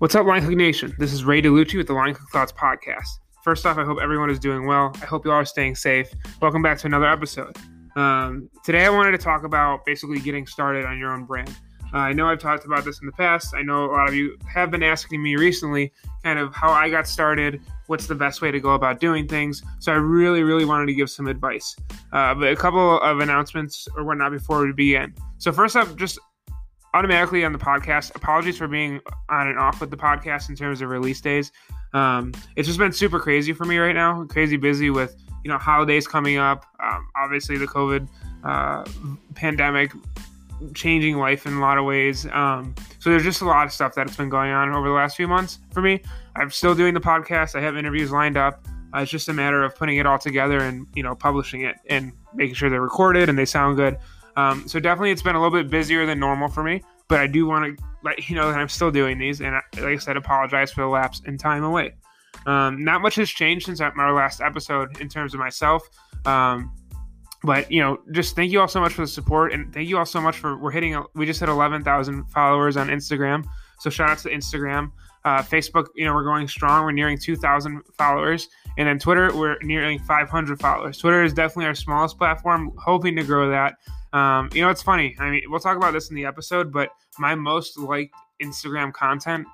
What's up, Line Cook Nation? This is Ray DeLucci with the Line Cook Thoughts podcast. First off, I hope everyone is doing well. I hope you all are staying safe. Welcome back to another episode. Um, today, I wanted to talk about basically getting started on your own brand. Uh, I know I've talked about this in the past. I know a lot of you have been asking me recently kind of how I got started, what's the best way to go about doing things. So I really, really wanted to give some advice. Uh, but a couple of announcements or whatnot before we begin. So, first up, just automatically on the podcast, apologies for being on and off with the podcast in terms of release days. Um, it's just been super crazy for me right now, crazy busy with you know holidays coming up. Um, obviously, the COVID uh, pandemic changing life in a lot of ways. Um, so there's just a lot of stuff that's been going on over the last few months for me. I'm still doing the podcast. I have interviews lined up. Uh, it's just a matter of putting it all together and you know publishing it and making sure they're recorded and they sound good. Um, so definitely, it's been a little bit busier than normal for me. But I do want to let you know that I'm still doing these, and I, like I said, apologize for the lapse in time away. Um, not much has changed since our last episode in terms of myself. Um, but you know, just thank you all so much for the support, and thank you all so much for we're hitting. We just hit 11,000 followers on Instagram, so shout out to Instagram. Uh, Facebook, you know, we're going strong. We're nearing 2,000 followers, and then Twitter, we're nearing 500 followers. Twitter is definitely our smallest platform. Hoping to grow that. Um, you know, it's funny. I mean, we'll talk about this in the episode, but my most liked Instagram content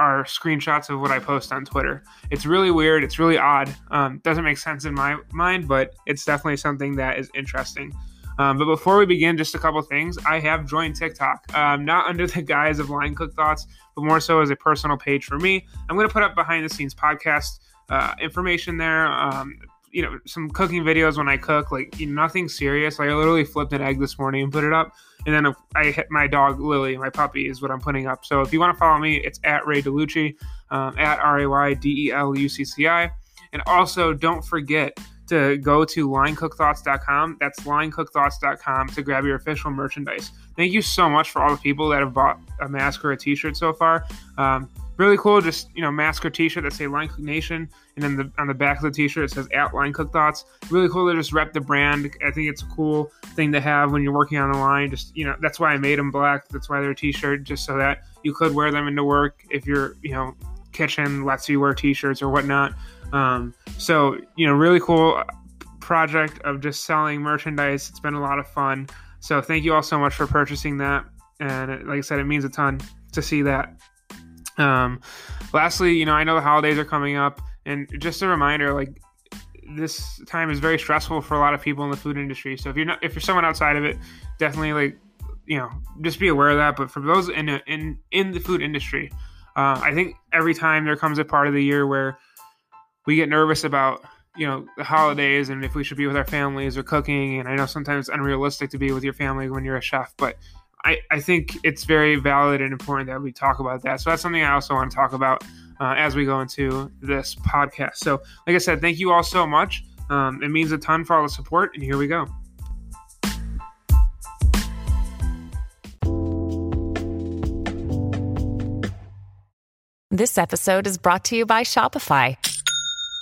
are screenshots of what I post on Twitter. It's really weird. It's really odd. Um, doesn't make sense in my mind, but it's definitely something that is interesting. Um, but before we begin, just a couple things. I have joined TikTok, um, not under the guise of Line Cook Thoughts, but more so as a personal page for me. I'm going to put up behind the scenes podcast uh, information there. Um, you know, some cooking videos when I cook, like you know, nothing serious. Like I literally flipped an egg this morning and put it up. And then I hit my dog Lily, my puppy, is what I'm putting up. So if you want to follow me, it's at Ray DeLucci, um, at R A Y D E L U C C I. And also, don't forget to go to linecookthoughts.com. That's linecookthoughts.com to grab your official merchandise. Thank you so much for all the people that have bought a mask or a t-shirt so far. Um, really cool. Just you know, mask or T-shirt that say Line Cook Nation, and then the, on the back of the T-shirt it says at Line Cook Thoughts. Really cool to just rep the brand. I think it's a cool thing to have when you're working on the line. Just you know, that's why I made them black. That's why they're a T-shirt, just so that you could wear them into work if you're you know kitchen lets you wear T-shirts or whatnot. Um, so you know, really cool project of just selling merchandise. It's been a lot of fun. So thank you all so much for purchasing that. And like I said, it means a ton to see that. Um, lastly, you know, I know the holidays are coming up, and just a reminder, like this time is very stressful for a lot of people in the food industry. So if you're not, if you're someone outside of it, definitely like, you know, just be aware of that. But for those in in in the food industry, uh, I think every time there comes a part of the year where we get nervous about you know the holidays and if we should be with our families or cooking and i know sometimes it's unrealistic to be with your family when you're a chef but I, I think it's very valid and important that we talk about that. So that's something I also want to talk about uh, as we go into this podcast. So, like I said, thank you all so much. Um, it means a ton for all the support, and here we go. This episode is brought to you by Shopify.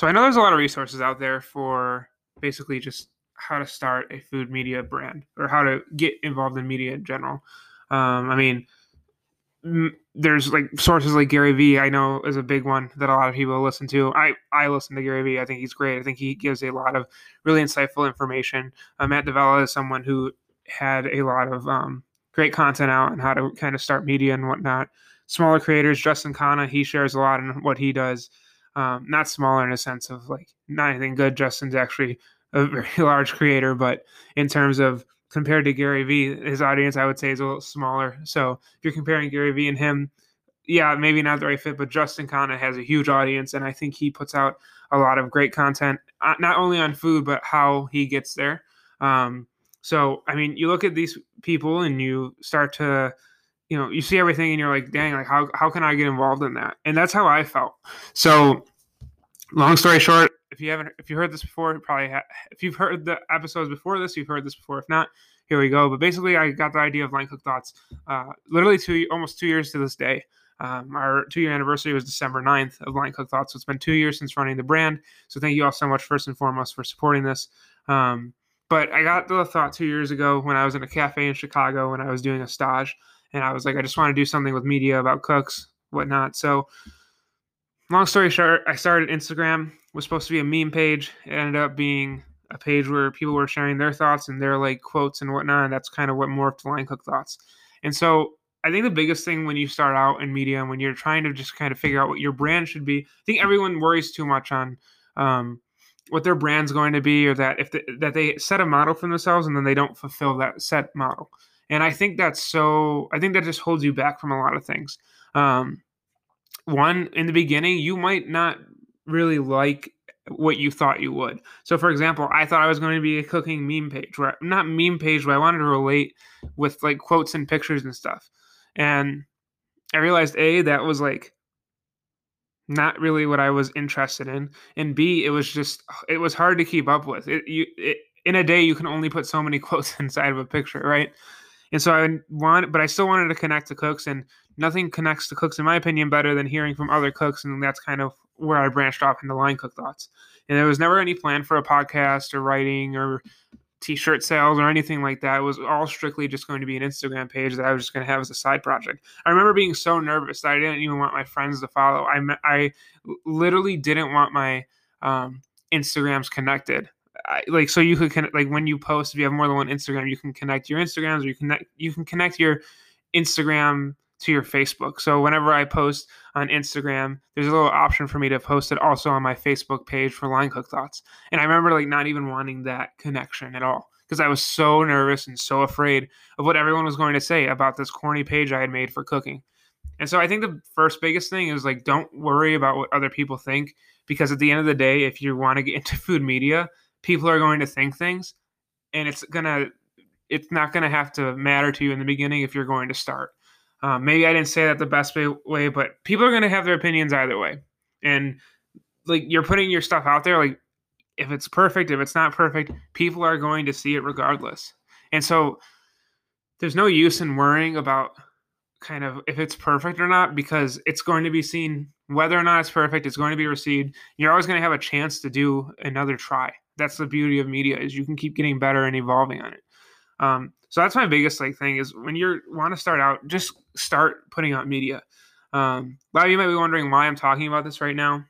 So I know there's a lot of resources out there for basically just how to start a food media brand or how to get involved in media in general. Um, I mean, m- there's like sources like Gary Vee. I know is a big one that a lot of people listen to. I I listen to Gary Vee. I think he's great. I think he gives a lot of really insightful information. Uh, Matt D'Avella is someone who had a lot of um, great content out on how to kind of start media and whatnot. Smaller creators, Justin Khan, he shares a lot in what he does. Um, not smaller in a sense of like not anything good. Justin's actually a very large creator, but in terms of compared to Gary Vee, his audience I would say is a little smaller. So if you're comparing Gary Vee and him, yeah, maybe not the right fit, but Justin Khan has a huge audience, and I think he puts out a lot of great content, uh, not only on food but how he gets there. Um, so I mean, you look at these people and you start to you know, you see everything and you're like, dang, like how how can I get involved in that? And that's how I felt. So, long story short, if you haven't if you heard this before, probably ha- if you've heard the episodes before this, you've heard this before. If not, here we go. But basically, I got the idea of Line Cook Thoughts uh, literally two almost two years to this day. Um, our two year anniversary was December 9th of Line Cook Thoughts. So it's been two years since running the brand. So thank you all so much, first and foremost, for supporting this. Um, but I got the thought two years ago when I was in a cafe in Chicago when I was doing a stage. And I was like, I just want to do something with media about cooks, whatnot. So, long story short, I started Instagram. It was supposed to be a meme page. It ended up being a page where people were sharing their thoughts and their like quotes and whatnot. And that's kind of what morphed to Line Cook Thoughts. And so I think the biggest thing when you start out in media and when you're trying to just kind of figure out what your brand should be, I think everyone worries too much on um, what their brand's going to be, or that if the, that they set a model for themselves and then they don't fulfill that set model. And I think that's so. I think that just holds you back from a lot of things. Um, one in the beginning, you might not really like what you thought you would. So, for example, I thought I was going to be a cooking meme page, where not meme page, but I wanted to relate with like quotes and pictures and stuff. And I realized A, that was like not really what I was interested in. And B, it was just, it was hard to keep up with. It, you, it, in a day, you can only put so many quotes inside of a picture, right? And so I want, but I still wanted to connect to cooks, and nothing connects to cooks, in my opinion, better than hearing from other cooks. And that's kind of where I branched off into line cook thoughts. And there was never any plan for a podcast or writing or t-shirt sales or anything like that. It was all strictly just going to be an Instagram page that I was just going to have as a side project. I remember being so nervous that I didn't even want my friends to follow. I I literally didn't want my um, Instagrams connected. I, like so you could connect like when you post if you have more than one Instagram you can connect your Instagrams or you connect you can connect your Instagram to your Facebook. So whenever I post on Instagram, there's a little option for me to post it also on my Facebook page for Line Cook Thoughts. And I remember like not even wanting that connection at all because I was so nervous and so afraid of what everyone was going to say about this corny page I had made for cooking. And so I think the first biggest thing is like don't worry about what other people think because at the end of the day, if you want to get into food media, people are going to think things and it's to it's not to have to matter to you in the beginning if you're going to start. Um, maybe I didn't say that the best way, but people are to have their opinions either way. And like you're putting your stuff out there, like if it's perfect, if it's not perfect, people are going to see it regardless. And so there's no use in worrying about kind of if it's perfect or not because it's going to be seen whether or not it's perfect it's going to be received you're always going to have a chance to do another try that's the beauty of media is you can keep getting better and evolving on it um, so that's my biggest like thing is when you want to start out, just start putting out media. Um, a lot of you might be wondering why I'm talking about this right now.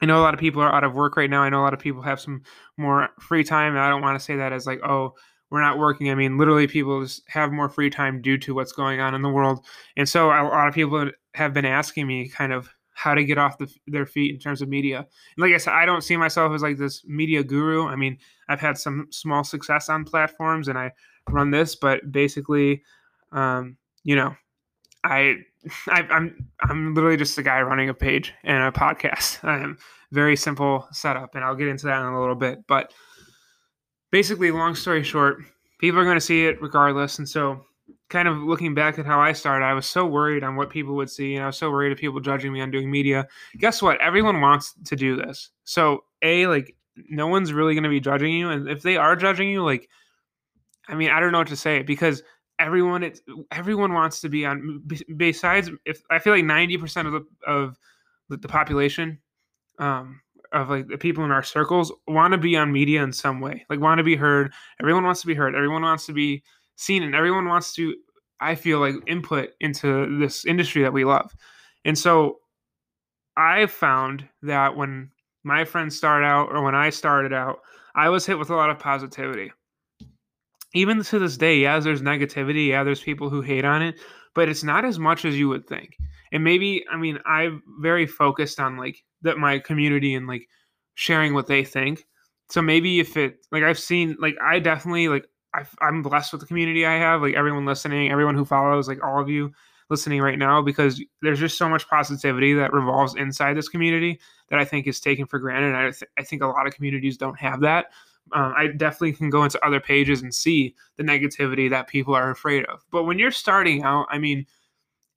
I know a lot of people are out of work right now. I know a lot of people have some more free time. I don't want to say that as like, oh, we're not working. I mean, literally, people just have more free time due to what's going on in the world. And so a lot of people have been asking me kind of how to get off the, their feet in terms of media. And like I said, I don't see myself as like this media guru. I mean, I've had some small success on platforms and I run this, but basically, um, you know, I, I am I'm, I'm literally just a guy running a page and a podcast. I'm very simple setup, and I'll get into that in a little bit. But basically, long story short, people are going to see it regardless, and so kind of looking back at how I started, I was so worried on what people would see, and I was so worried of people judging me on doing media. Guess what? Everyone wants to do this. So, a like no one's really going to be judging you, and if they are judging you, like I mean, I don't know what to say because everyone it's everyone wants to be on. Besides, if I feel like ninety percent of the of the population, um, of like the people in our circles want to be on media in some way, like want to be heard. Everyone wants to be heard. Everyone wants to be seen, and everyone wants to. I feel like input into this industry that we love, and so I found that when my friends start out or when I started out, I was hit with a lot of positivity even to this day, yeah, there's negativity, yeah, there's people who hate on it, but it's not as much as you would think. And maybe, I mean, I'm very focused on like that my community and like sharing what they think. So maybe if it like I've seen like I definitely like i am blessed with the community I have, like everyone listening, everyone who follows, like all of you listening right now, because there's just so much positivity that revolves inside this community that I think is taken for granted. I, th- I think a lot of communities don't have that. um, I definitely can go into other pages and see the negativity that people are afraid of. But when you're starting out, I mean,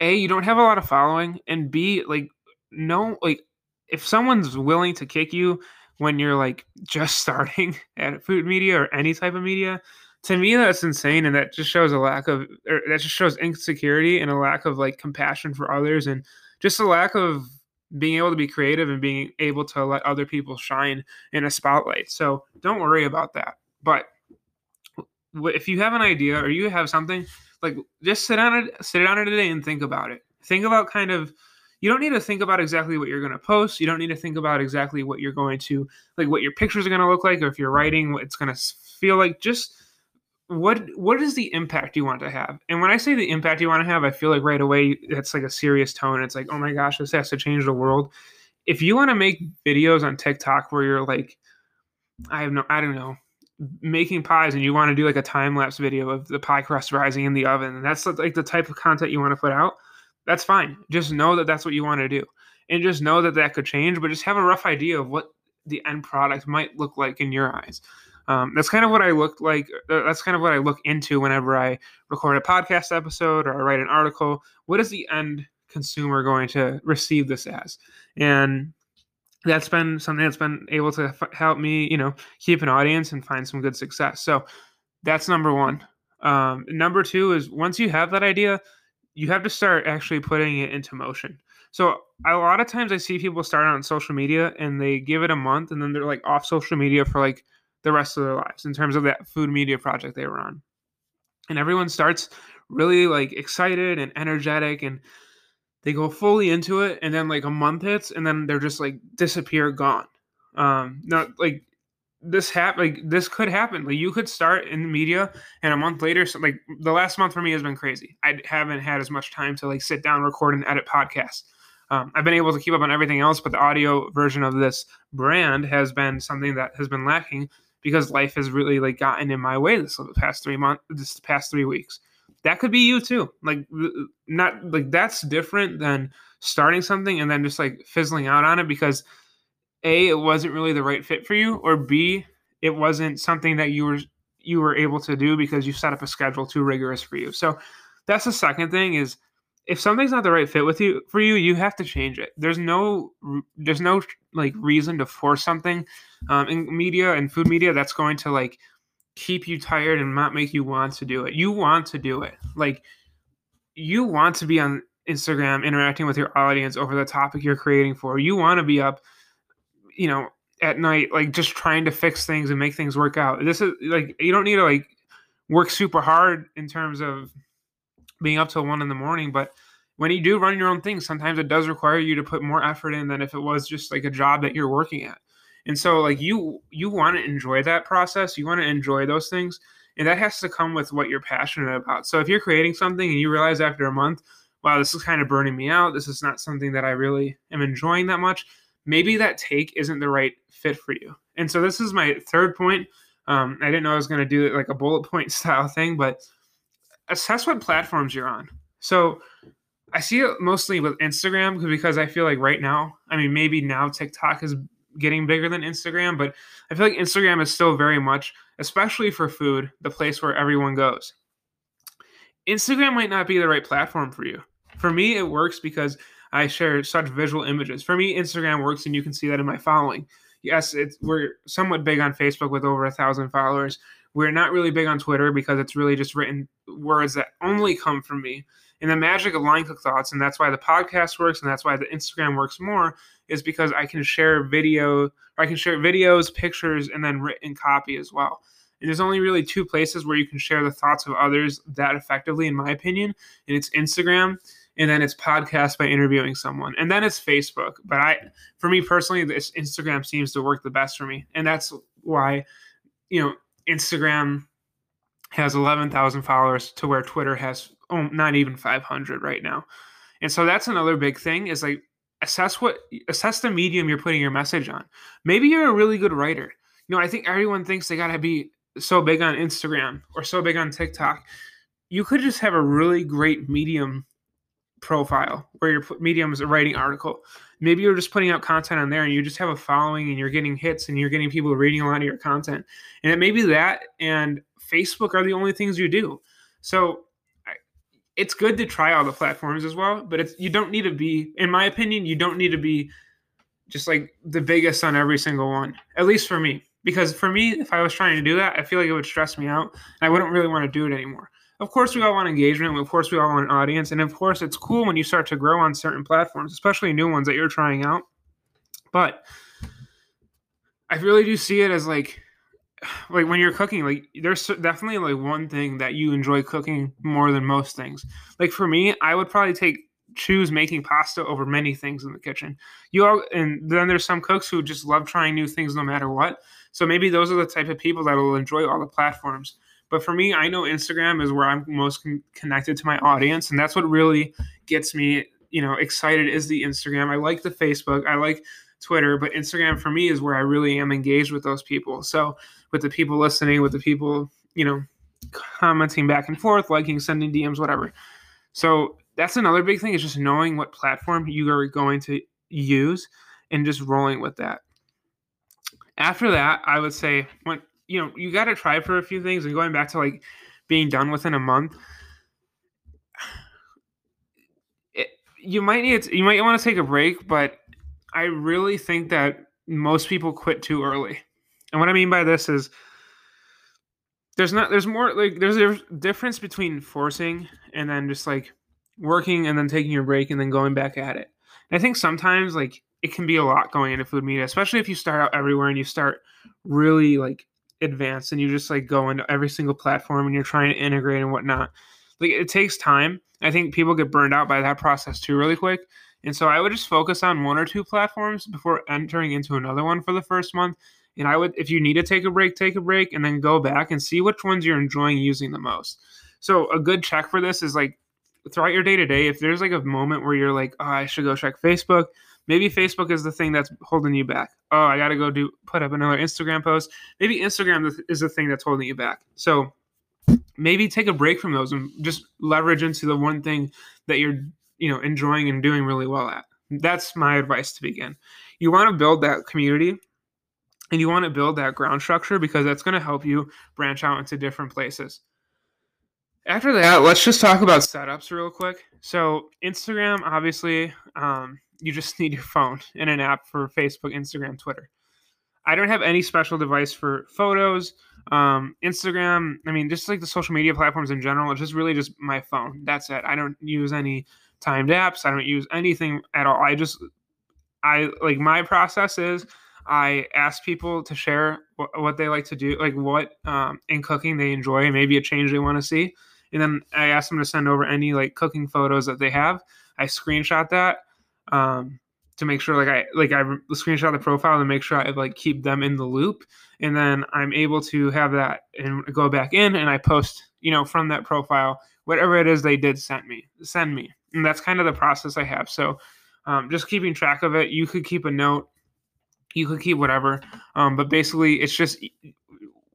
a you don't have a lot of following, and b like no like if someone's willing to kick you when you're like just starting at food media or any type of media, to me that's insane, and that just shows a lack of or that just shows insecurity and a lack of like compassion for others and just a lack of being able to be creative and being able to let other people shine in a spotlight. So don't worry about that. But if you have an idea or you have something, like just sit on it, sit on it today and think about it. Think about kind of you don't need to think about exactly what you're going to post. You don't need to think about exactly what you're going to like what your pictures are going to look like or if you're writing what it's going to feel like. Just what what is the impact you want to have? And when i say the impact you want to have i feel like right away that's like a serious tone. It's like oh my gosh this has to change the world. If you want to make videos on tiktok where you're like i have no i don't know making pies and you want to do like a time lapse video of the pie crust rising in the oven and that's like the type of content you want to put out that's fine. Just know that that's what you want to do. And just know that that could change but just have a rough idea of what the end product might look like in your eyes um, that's kind of what I look like. Uh, that's kind of what I look into whenever I record a podcast episode or I write an article. What is the end consumer going to receive this as? And that's been something that's been able to f- help me, you know, keep an audience and find some good success. So that's number one. Um, number two is once you have that idea, you have to start actually putting it into motion. So a lot of times I see people start on social media and they give it a month and then they're like off social media for like the rest of their lives in terms of that food media project they were on. And everyone starts really like excited and energetic and they go fully into it and then like a month hits and then they're just like disappear gone. Um not like this hap like this could happen. Like you could start in the media and a month later so like the last month for me has been crazy. I haven't had as much time to like sit down, record and edit podcasts. Um, I've been able to keep up on everything else, but the audio version of this brand has been something that has been lacking because life has really like gotten in my way this past three months, this past three weeks. That could be you too. Like not like that's different than starting something and then just like fizzling out on it because a it wasn't really the right fit for you or b it wasn't something that you were you were able to do because you set up a schedule too rigorous for you. So that's the second thing is if something's not the right fit with you for you, you have to change it. There's no there's no like reason to force something um, in media and food media that's going to like keep you tired and not make you want to do it. You want to do it. Like you want to be on Instagram interacting with your audience over the topic you're creating for. You want to be up, you know, at night like just trying to fix things and make things work out. This is like you don't need to like work super hard in terms of being up till one in the morning. But when you do run your own thing, sometimes it does require you to put more effort in than if it was just like a job that you're working at. And so like you you want to enjoy that process, you want to enjoy those things, and that has to come with what you're passionate about. So if you're creating something and you realize after a month, wow, this is kind of burning me out, this is not something that I really am enjoying that much, maybe that take isn't the right fit for you. And so this is my third point. Um, I didn't know I was going to do it like a bullet point style thing, but assess what platforms you're on. So I see it mostly with Instagram because I feel like right now, I mean, maybe now TikTok is getting bigger than Instagram, but I feel like Instagram is still very much, especially for food, the place where everyone goes. Instagram might not be the right platform for you. For me, it works because I share such visual images. For me, Instagram works, and you can see that in my following. Yes, we're somewhat big on Facebook with over a thousand followers. We're not really big on Twitter because it's really just written words that only come from me. And the magic of Line Cook Thoughts, and that's why the podcast works, and that's why the Instagram works more, is because I can share video, I can share videos, pictures, and then written copy as well. And there's only really two places where you can share the thoughts of others that effectively, in my opinion, and it's Instagram and then it's podcast by interviewing someone and then it's facebook but i for me personally this instagram seems to work the best for me and that's why you know Instagram has 11,000 followers to where Twitter has oh, not even 500 right now. And so that's another big thing is like assess what assess the medium you're putting your message on. Maybe you're a really good writer. You know, I think everyone thinks they got to be so big on Instagram or so big on TikTok. You could just have a really great medium profile where your medium is a writing article. Maybe you're just putting out content on there and you just have a following and you're getting hits and you're getting people reading a lot of your content. And it may be that and Facebook are the only things you do. So it's good to try all the platforms as well, but it's you don't need to be, in my opinion, you don't need to be just like the biggest on every single one. At least for me, because for me, if I was trying to do that, I feel like it would stress me out, and I wouldn't really want to do it anymore. Of course, we all want engagement. Of course, we all want an audience, and of course, it's cool when you start to grow on certain platforms, especially new ones that you're trying out. But I really do see it as like like when you're cooking like there's definitely like one thing that you enjoy cooking more than most things like for me i would probably take choose making pasta over many things in the kitchen you all and then there's some cooks who just love trying new things no matter what so maybe those are the type of people that will enjoy all the platforms but for me i know instagram is where i'm most con- connected to my audience and that's what really gets me you know excited is the instagram i like the facebook i like Twitter, but Instagram for me is where I really am engaged with those people. So with the people listening, with the people, you know, commenting back and forth, liking, sending DMs, whatever. So that's another big thing is just knowing what platform you are going to use and just rolling with that. After that, I would say when you know you got to try for a few things and going back to like being done within a month. It, you might need to, you might want to take a break, but I really think that most people quit too early. And what I mean by this is there's not there's more like there's a difference between forcing and then just like working and then taking your break and then going back at it. And I think sometimes like it can be a lot going into food media, especially if you start out everywhere and you start really like advanced and you just like go into every single platform and you're trying to integrate and whatnot. Like it takes time. I think people get burned out by that process too really quick. And so I would just focus on one or two platforms before entering into another one for the first month. And I would, if you need to take a break, take a break and then go back and see which ones you're enjoying using the most. So a good check for this is like throughout your day to day, if there's like a moment where you're like, oh, I should go check Facebook, maybe Facebook is the thing that's holding you back. Oh, I got to go do put up another Instagram post. Maybe Instagram is the thing that's holding you back. So maybe take a break from those and just leverage into the one thing that you're you know enjoying and doing really well at. That's my advice to begin. You want to build that community and you want to build that ground structure because that's going to help you branch out into different places. After that, let's just talk about setups real quick. So, Instagram, obviously, um, you just need your phone and an app for Facebook, Instagram, Twitter. I don't have any special device for photos. Um, Instagram, I mean, just like the social media platforms in general, it's just really just my phone. That's it. I don't use any timed apps. I don't use anything at all. I just, I like my process is I ask people to share what, what they like to do, like what um, in cooking they enjoy, maybe a change they want to see. And then I ask them to send over any like cooking photos that they have. I screenshot that um, to make sure like I like I screenshot the profile to make sure I like keep them in the loop. And then I'm able to have that and go back in and I post, you know, from that profile whatever it is they did send me send me. And that's kind of the process i have. So um, just keeping track of it. You could keep a note. You could keep whatever. Um, but basically it's just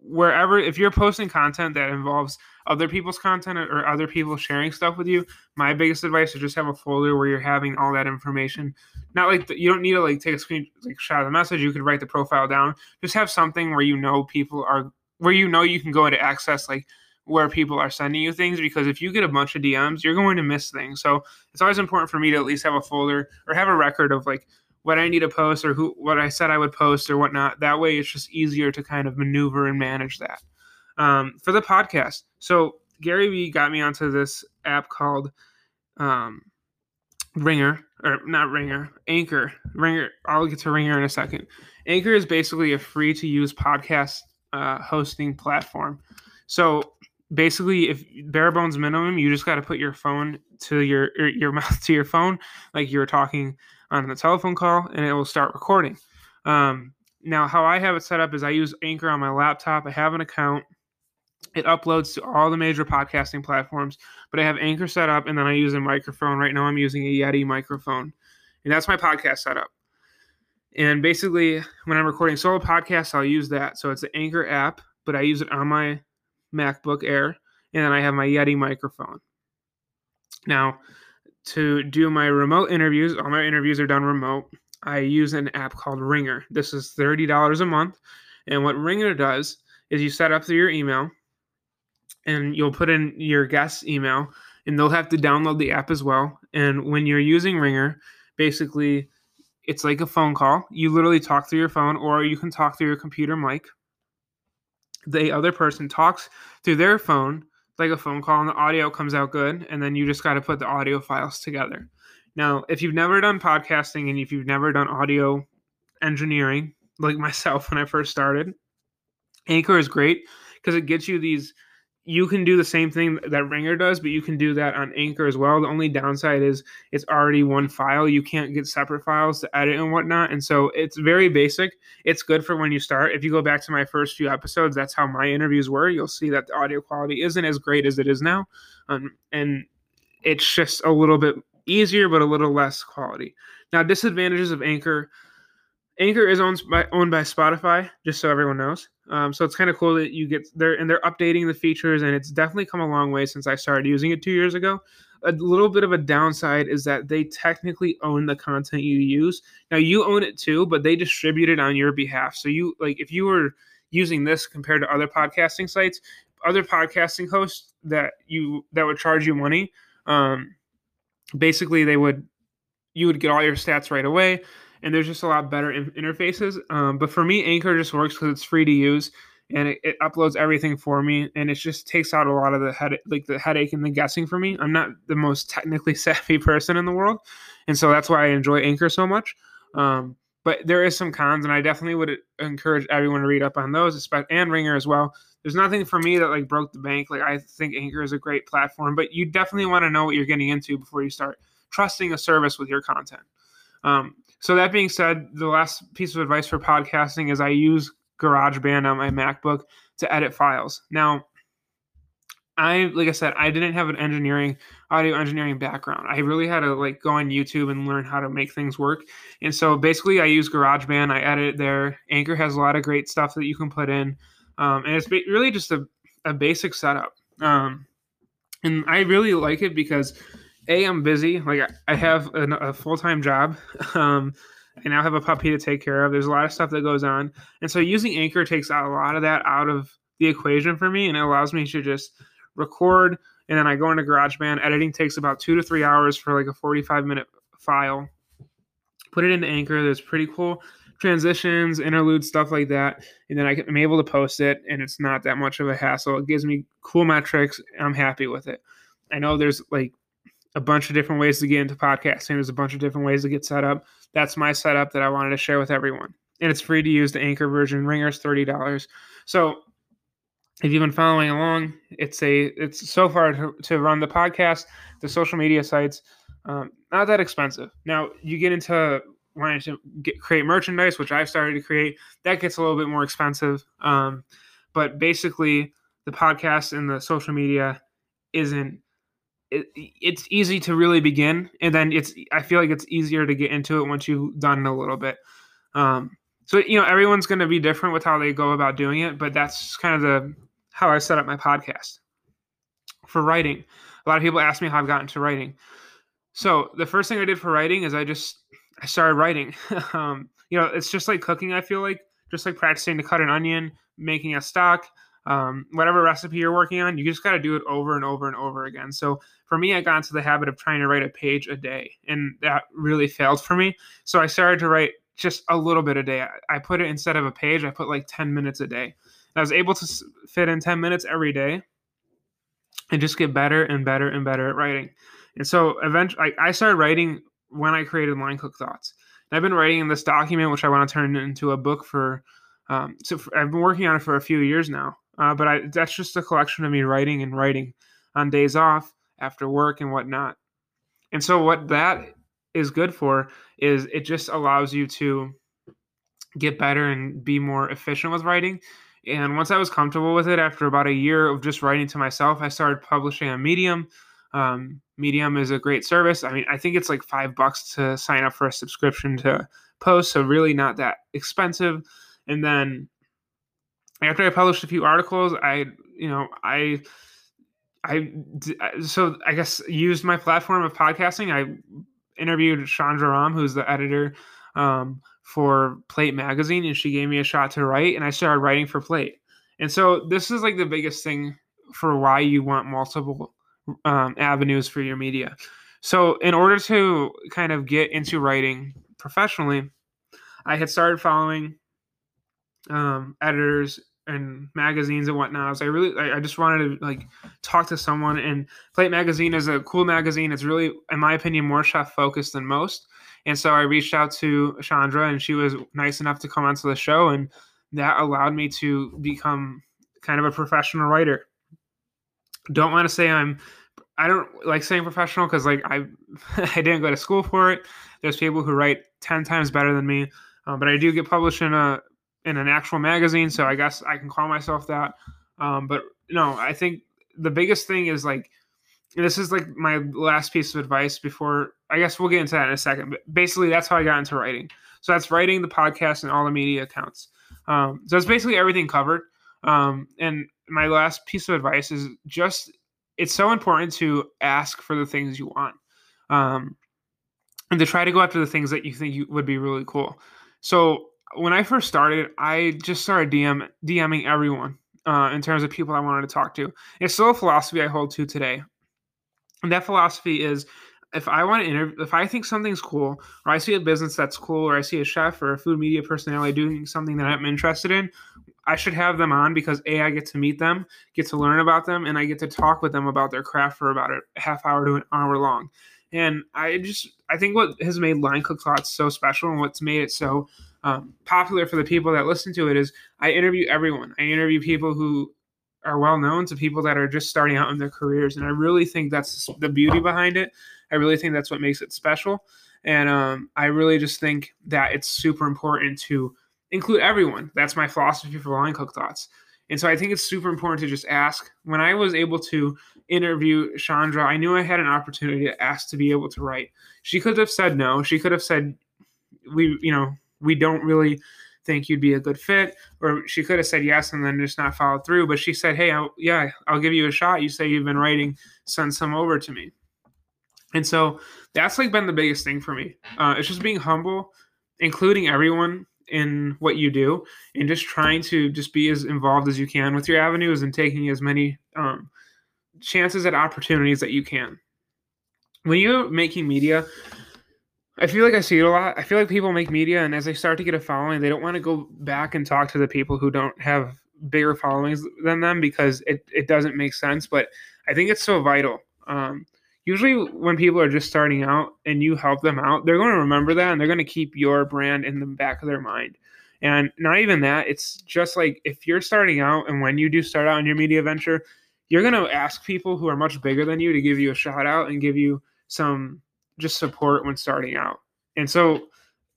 wherever if you're posting content that involves other people's content or other people sharing stuff with you my biggest advice is just have a folder where you're having all that information not like the, you don't need to like take a screen like shot of the message you could write the profile down just have something where you know people are where you know you can go into access like where people are sending you things because if you get a bunch of DMs, you're going to miss things. So it's always important for me to at least have a folder or have a record of like what I need to post or who what I said I would post or whatnot. That way, it's just easier to kind of maneuver and manage that. Um, for the podcast, so Gary Vee got me onto this app called um, Ringr or not Ringer, Anchor. Ringer, I'll get to Ringer in a second. Anchor is basically a free to use podcast uh, hosting platform. So basically if bare bones minimum you just got to put your phone to your your mouth to your phone like you're talking on the telephone call and it will start recording um, now how i have it set up is i use anchor on my laptop i have an account it uploads to all the major podcasting platforms but i have anchor set up and then i use a microphone right now i'm using a yeti microphone and that's my podcast setup and basically when i'm recording solo podcasts i'll use that so it's the anchor app but i use it on my MacBook Air, and then I have my Yeti microphone. Now, to do my remote interviews, all my interviews are done remote. I use an app called Ringer. This is $30 a month. And what Ringer does is you set up through your email and you'll put in your guest's email and they'll have to download the app as well. And when you're using Ringer, basically it's like a phone call. You literally talk through your phone or you can talk through your computer mic. The other person talks through their phone like a phone call and the audio comes out good and then you just got to put the audio files together. Now, if you've never done podcasting and if you've never done audio engineering like myself when I first started, Anchor is great because it gets you these you can do the same thing that Ringer does, but you can do that on Anchor as well. The only downside is it's already one file. You can't get separate files to edit and whatnot. And so it's very basic. It's good for when you start. If you go back to my first few episodes, that's how my interviews were. You'll see that the audio quality isn't as great as it is now. Um, and it's just a little bit easier, but a little less quality. Now, disadvantages of Anchor Anchor is owned by owned by Spotify, just so everyone knows. Um, so it's kind of cool that you get there and they're updating the features, and it's definitely come a long way since I started using it two years ago. A little bit of a downside is that they technically own the content you use. Now you own it too, but they distribute it on your behalf. So you like if you were using this compared to other podcasting sites, other podcasting hosts that you that would charge you money, um, basically they would you would get all your stats right away and there's just a lot better in- interfaces. Um, but for me, Anchor just works because it's free to use and it, it, uploads everything for me, and it just takes out a lot of the head like the headache and the guessing for me. I'm not the most technically savvy person in the world, and so that's why I enjoy Anchor so much. Um, but there is some cons, and I definitely would encourage everyone to read up on those, and ringer as well. There's nothing for me that like broke the bank. Like I think Anchor is a great platform, but you definitely want to know what you're getting into before you start trusting a service with your content. Um, so that being said, the last piece of advice for podcasting is I use GarageBand on my MacBook to edit files. Now, I like I said, I didn't have an engineering audio engineering background. I really had to like go on YouTube and learn how to make things work. And so basically, I use GarageBand. I edit there. Anchor has a lot of great stuff that you can put in, um, and it's really just a, a basic setup. Um, and I really like it because a i'm busy. Like i have a, a full-time job. Um i now have a puppy to take care of. There's a lot of stuff that goes on. And so using anchor takes a lot of that out of the equation for me and it allows me to just record and then i go into garageband. Editing takes about two to three hours for like a 45 minute file. Put it into anchor. There's pretty cool transitions interludes stuff like that and then I am able to post it and it's not that much of a hassle. It gives me cool metrics. I'm happy with it. I know there's like a bunch of different ways to get into podcasting. There's a bunch of different ways to get set up. That's my setup that I wanted to share with everyone. And it's free to use the Anchor version. Ringer's $30. So if you've been following along, it's a it's so far to, to run the podcast, the social media sites, um, not that expensive. Now you get into wanting to get, create merchandise, which I've started to create. That gets a little bit more expensive. Um, but basically, the podcast and the social media isn't it, it's easy to really begin and then it's i feel like it's easier to get into it once you've done a little bit. Um, so you know everyone's going to be different with how they go about doing it but that's kind of the how i set up my podcast. For writing a lot of people ask me how i've gotten to writing. So the first thing i did for writing is i just i started writing. Um, you know it's just like cooking i feel like. Just like practicing to cut an onion making a stock um, whatever recipe you're working on, you just got to do it over and over and over again. So for me, I got into the habit of trying to write a page a day, and that really failed for me. So I started to write just a little bit a day. I put it instead of a page, I put like 10 minutes a day. And I was able to fit in 10 minutes every day and just get better and better and better at writing. And so eventually, I, I started writing when I created Line Cook Thoughts. And I've been writing in this document, which I want to turn into a book for. Um, so for, I've been working on it for a few years now. Uh, but I, that's just a collection of me writing and writing on days off after work and whatnot. And so, what that is good for is it just allows you to get better and be more efficient with writing. And once I was comfortable with it, after about a year of just writing to myself, I started publishing on Medium. Um, Medium is a great service. I mean, I think it's like five bucks to sign up for a subscription to post, so really not that expensive. And then after I published a few articles, I you know I I so I guess used my platform of podcasting. I interviewed Chandra Ram, who's the editor um, for Plate Magazine, and she gave me a shot to write, and I started writing for Plate. And so this is like the biggest thing for why you want multiple um, avenues for your media. So in order to kind of get into writing professionally, I had started following um, editors and magazines and whatnot. I really, I, I just wanted to like talk to someone. And Plate Magazine is a cool magazine. It's really, in my opinion, more chef focused than most. And so I reached out to Chandra, and she was nice enough to come onto the show, and that allowed me to become kind of a professional writer. Don't want to say I'm. I don't like saying professional because like I, I didn't go to school for it. There's people who write ten times better than me, um, but I do get published in a in an actual magazine, so I guess I can call myself that. Um, but no, I think the biggest thing is like this is like my last piece of advice before I guess we'll get into that in a second. But basically, that's how I got into writing. So that's writing the podcast and all the media accounts. Um, so it's basically everything covered. Um, and my last piece of advice is just it's so important to ask for the things you want, um, and to try to go after the things that you think you, would be really cool. So when I first started, I just started DM DMing everyone uh, in terms of people I wanted to talk to. It's still a philosophy I hold to today. And that philosophy is if I want to interview, if I think something's cool, or I see a business that's cool, or I see a chef or a food media personality doing something that I'm interested in, I should have them on because A, I get to meet them, get to learn about them, and I get to talk with them about their craft for about a half hour to an hour long. And I just, I think what has made Line Cook so special and what's made it so um, popular for the people that listen to it is I interview everyone. I interview people who are well known to people that are just starting out in their careers, and I really think that's the beauty behind it. I really think that's what makes it special, and um, I really just think that it's super important to include everyone. That's my philosophy for Line Cook Thoughts. And so I think it's super important to just ask. When I was able to interview Chandra, I knew I had an opportunity to ask to be able to write. She could have said no. She could have said, we, you know, we don't really think you'd be a good fit. Or she could have said yes and then just not followed through but she said hey I'll, yeah i'll give you a shot. You say you've been writing send some over to me. And so that's like been the biggest thing for me. Uh, it's just being humble including everyone in what you do and just trying to just be as involved as you can with your avenues and taking as many um, chances at opportunities that you can. When you're making media I feel like I see it a lot. I feel like people make media, and as they start to get a following, they don't want to go back and talk to the people who don't have bigger followings than them because it, it doesn't make sense. But I think it's so vital. Um, usually, when people are just starting out and you help them out, they're going to remember that and they're going to keep your brand in the back of their mind. And not even that, it's just like if you're starting out and when you do start out in your media venture, you're going to ask people who are much bigger than you to give you a shout out and give you some just support when starting out. And so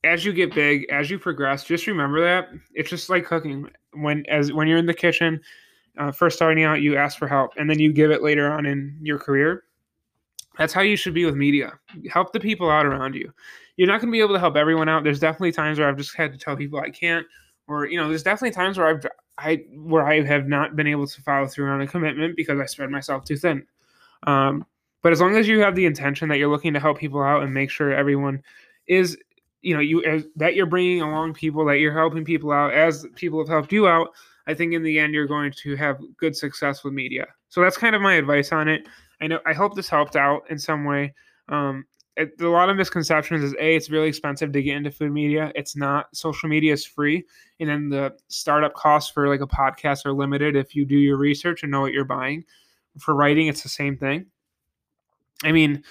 as you get big, as you progress, just remember that it's just like cooking. When as when you're in the kitchen, uh, first starting out, you ask for help, and then you give it later on in your career. That's how you should be with media. Help the people out around you. You're not going to be able to help everyone out. There's definitely times where I've just had to tell people I can't, or you know, there's definitely times where I've I where I have not been able to follow through on a commitment because I spread myself too thin. Um, but as long as you have the intention that you're looking to help people out and make sure everyone is, you know, you that you're bringing along people that you're helping people out as people have helped you out, I think in the end you're going to have good success with media. So that's kind of my advice on it. I know I hope this helped out in some way. Um, it, a lot of misconceptions is a it's really expensive to get into food media it's not social media is free and then the startup costs for like a podcast are limited if you do your research and know what you're buying for writing it's the same thing I mean,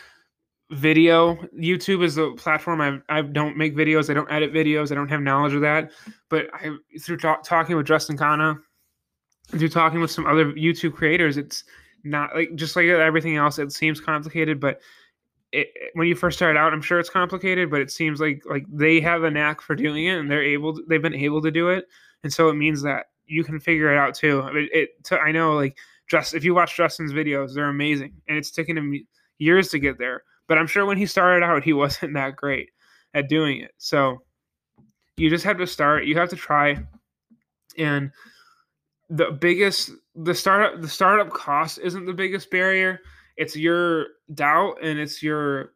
video youtube is the platform I, I don't make videos i don't edit videos i don't have knowledge of that but i through talk, talking with justin khan through talking with some other youtube creators it's not like just like everything else it seems complicated but it, when you first start out i'm sure it's complicated but it seems like like they have a knack for doing it and they're able to, they've been able to do it and so it means that you can figure it out too. It, it to, i know like just if you watch justin's videos they're amazing and it's taken him years to get there. But I'm sure when he started out, he wasn't that great at doing it. So you just have to start. You have to try. And the biggest the startup the startup cost isn't the biggest barrier. It's your doubt and it's your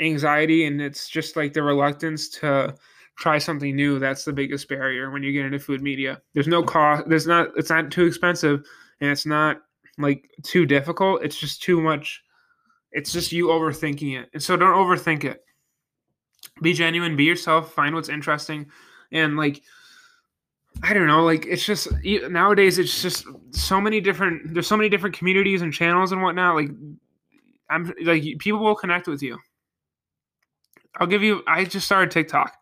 anxiety and it's just like the reluctance to try something new that's the biggest barrier when you get into food media there's no cost there's not it's not too expensive and it's not like too difficult it's just too much it's just you overthinking it. And so don't overthink it. Be genuine. Be yourself. Find what's interesting. And like i don't know like it's just nowadays it's just so many different there's so many different communities and channels and whatnot. Like i'm like people will connect with you. I'll give you. I just started TikTok,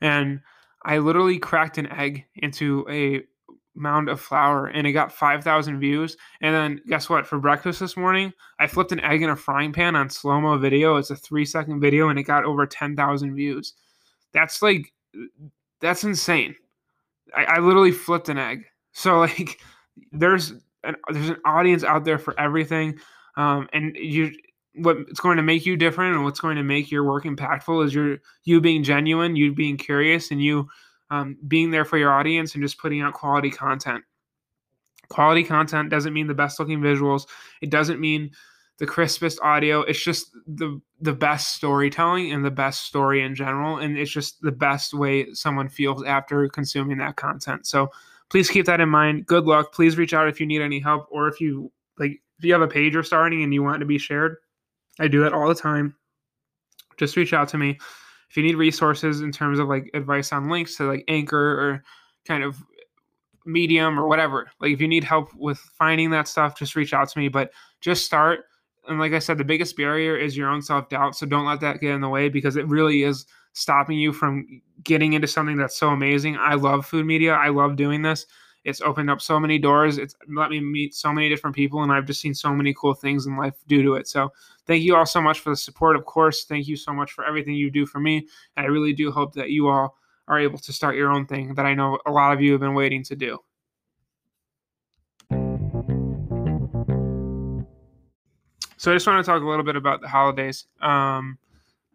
and I literally cracked an egg into a mound of flour, and it got five thousand views. And then guess what? For breakfast this morning, I flipped an egg in a frying pan on slow mo video. It's a three second video, and it got over ten thousand views. That's like, that's insane. I, I literally flipped an egg. So like, there's an there's an audience out there for everything. Um, and you what's going to make you different and what's going to make your work impactful is your you being genuine, you being curious, and you um, being there for your audience and just putting out quality content. Quality content doesn't mean the best looking visuals. It doesn't mean the crispest audio. It's just the the best storytelling and the best story in general, and it's just the best way someone feels after consuming that content. So please keep that in mind. Good luck. Please reach out if you need any help or if you like if you have a page you're starting and you want to be shared I do that all the time. Just reach out to me if you need resources in terms of like advice on links to like Anchor or kind of Medium or whatever. Like if you need help with finding that stuff, just reach out to me. But just start. And like I said, the biggest barrier is your own self doubt. So don't let that get in the way because it really is stopping you from getting into something that's so amazing. I love food media. I love doing this. It's opened up so many doors. It's let me meet so many different people, and I've just seen so many cool things in life due to it. So thank you all so much for the support. Of course, thank you so much for everything you do for me. And I really do hope that you all are able to start your own thing that I know a lot of you have been waiting to do. So I just want to talk a little bit about the holidays. Um,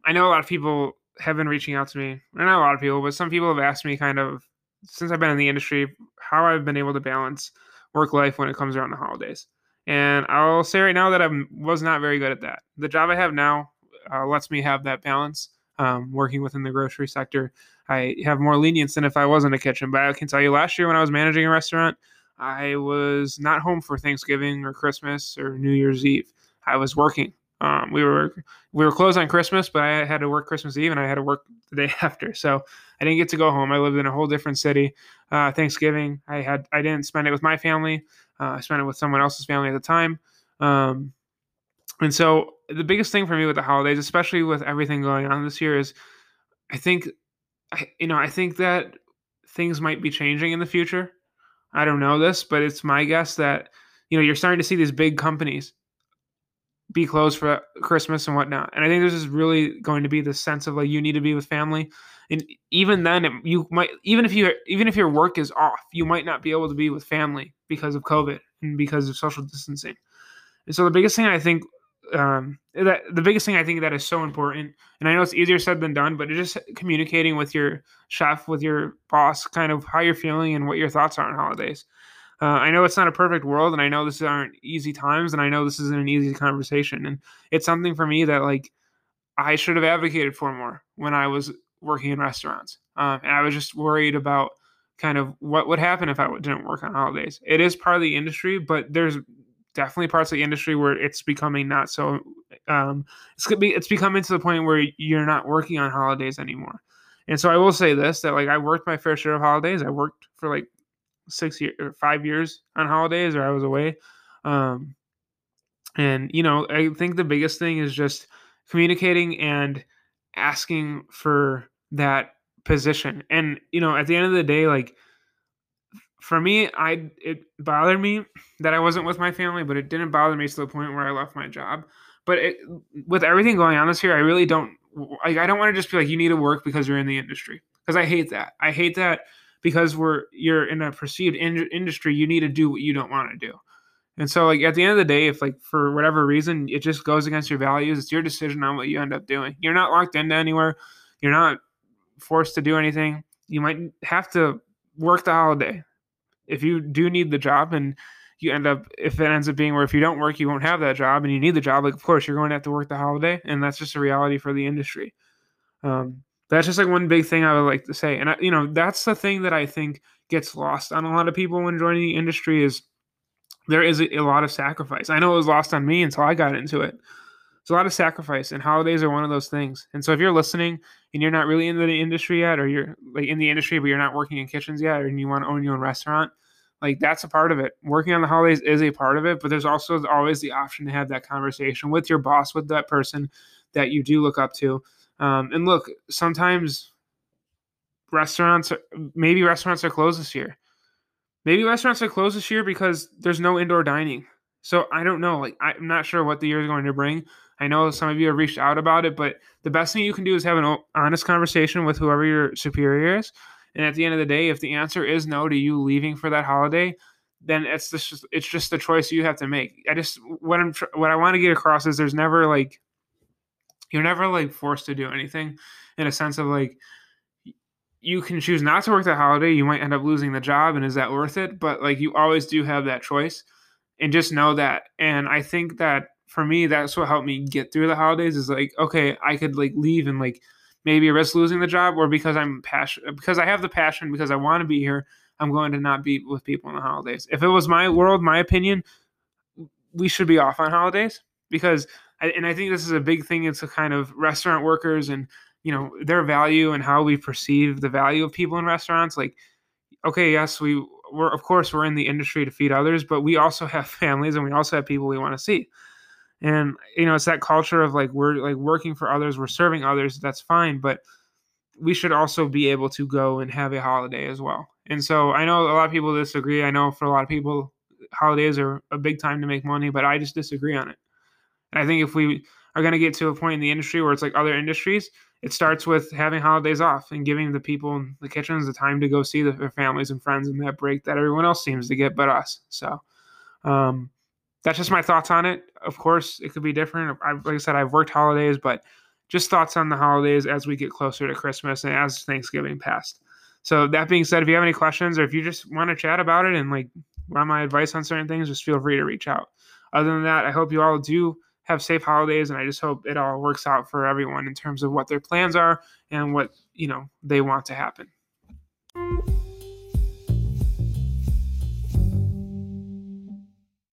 I know a lot of people have been reaching out to me. Not a lot of people, but some people have asked me kind of since I've been in the industry how I've been able to balance work life when it comes around the holidays. And I'll say right now that I was not very good at that. The job I have now uh, lets me have that balance. Um, working within the grocery sector, I have more lenience than if I was in a kitchen. But I can tell you, last year when I was managing a restaurant, I was not home for Thanksgiving or Christmas or New Year's Eve. I was working. Um, we were we were closed on Christmas, but I had to work Christmas Eve and I had to work the day after. So I didn't get to go home. I lived in a whole different city. Uh, Thanksgiving, I had I didn't spend it with my family. Uh, I spent it with someone else's family at the time. Um, and so the biggest thing for me with the holidays, especially with everything going on this year, is I think, you know, I think that things might be changing in the future. I don't know this, but it's my guess that you know you're starting to see these big companies be closed for Christmas and whatnot. And I think this is really going to be the sense of like you need to be with family. And even then, it, you might even if you even if your work is off, you might not be able to be with family because of COVID and because of social distancing. And so the biggest thing I think um, that the biggest thing I think that is so important, and I know it's easier said than done, but just communicating with your chef, with your boss, kind of how you're feeling and what your thoughts are on holidays. Uh, I know it's not a perfect world, and I know this aren't easy times, and I know this isn't an easy conversation, and it's something for me that like I should have advocated for more when I was working in restaurants, um, and I was just worried about kind of what would happen if I didn't work on holidays. It is part of the industry, but there's definitely parts of the industry where it's becoming not so. Um, it's be it's becoming to the point where you're not working on holidays anymore. And so I will say this: that like I worked my fair share of holidays. I worked for like six years or five years on holidays or I was away. Um, and you know, I think the biggest thing is just communicating and asking for that position. And you know, at the end of the day, like for me, I it bothered me that I wasn't with my family, but it didn't bother me to the point where I left my job. But it, with everything going on this year, I really don't like. I don't want to just be like you need to work because you're in the industry because I hate that. I hate that because we're you're in a perceived in- industry you need to do what you don't want to do. And so like at the end of the day if like for whatever reason it just goes against your values it's your decision on what you end up doing. You're not locked into anywhere. You're not forced to do anything. You might have to work the holiday. If you do need the job and you end up if it ends up being where if you don't work you won't have that job and you need the job like of course you're going to have to work the holiday and that's just a reality for the industry. Um, that's just like one big thing i would like to say and I, you know that's the thing that i think gets lost on a lot of people when joining the industry is there is a, a lot of sacrifice i know it was lost on me until i got into it it's a lot of sacrifice and holidays are one of those things and so if you're listening and you're not really in the industry yet or you're like in the industry but you're not working in kitchens yet and you want to own your own restaurant like that's a part of it. Working on the holidays is a part of it, but there's also always the option to have that conversation with your boss, with that person that you do look up to. Um, and look, sometimes restaurants, maybe restaurants are closed this year. Maybe restaurants are closed this year because there's no indoor dining. So I don't know. Like I'm not sure what the year is going to bring. I know some of you have reached out about it, but the best thing you can do is have an honest conversation with whoever your superior is and at the end of the day, if the answer is no to you leaving for that holiday, then it's just it's just the choice you have to make. I just what I'm what I want to get across is there's never like you're never like forced to do anything in a sense of like you can choose not to work that holiday. You might end up losing the job, and is that worth it? But like you always do have that choice, and just know that. And I think that for me, that's what helped me get through the holidays. Is like okay, I could like leave and like maybe risk losing the job or because I'm passionate because I have the passion because I want to be here, I'm going to not be with people on the holidays. If it was my world, my opinion, we should be off on holidays because and I think this is a big thing. It's a kind of restaurant workers and you know their value and how we perceive the value of people in restaurants. Like, okay, yes, we we're of course we're in the industry to feed others, but we also have families and we also have people we want to see and you know it's that culture of like we're like working for others we're serving others that's fine but we should also be able to go and have a holiday as well and so i know a lot of people disagree i know for a lot of people holidays are a big time to make money but i just disagree on it and i think if we are going to get to a point in the industry where it's like other industries it starts with having holidays off and giving the people in the kitchens the time to go see their families and friends and that break that everyone else seems to get but us so um, that's just my thoughts on it. Of course, it could be different. I've, like I said, I've worked holidays, but just thoughts on the holidays as we get closer to Christmas and as Thanksgiving passed. So that being said, if you have any questions or if you just want to chat about it and like want my advice on certain things, just feel free to reach out. Other than that, I hope you all do have safe holidays and I just hope it all works out for everyone in terms of what their plans are and what, you know, they want to happen.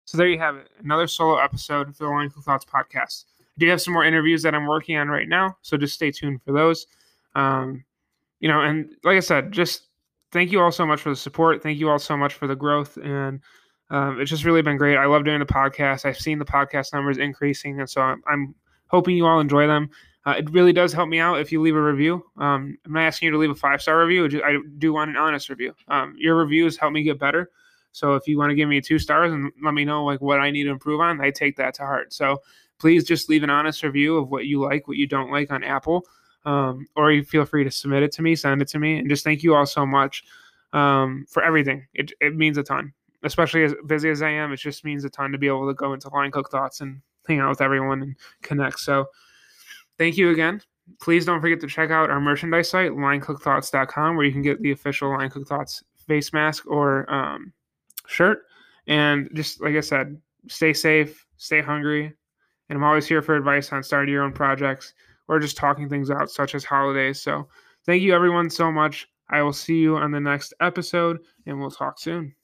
So there you have it, another solo episode of the Cook Thoughts podcast. I do have some more interviews that I'm working on right now, so just stay tuned for those. Um, you know, and like I said, just thank you all so much for the support. Thank you all so much for the growth, and um, it's just really been great. I love doing the podcast. I've seen the podcast numbers increasing, and so I'm, I'm hoping you all enjoy them. Uh, it really does help me out if you leave a review. Um, I'm not asking you to leave a five star review. I do want an honest review. Um, your reviews help me get better. So if you want to give me two stars and let me know like what I need to improve on, I take that to heart. So please just leave an honest review of what you like, what you don't like on Apple, um, or you feel free to submit it to me, send it to me, and just thank you all so much um, for everything. It it means a ton, especially as busy as I am. It just means a ton to be able to go into Line Cook Thoughts and hang out with everyone and connect. So thank you again. Please don't forget to check out our merchandise site, linecookthoughts.com, where you can get the official Line Cook Thoughts face mask or um, shirt. And just like I said, stay safe, stay hungry. And I'm always here for advice on starting your own projects or just talking things out, such as holidays. So thank you, everyone, so much. I will see you on the next episode, and we'll talk soon.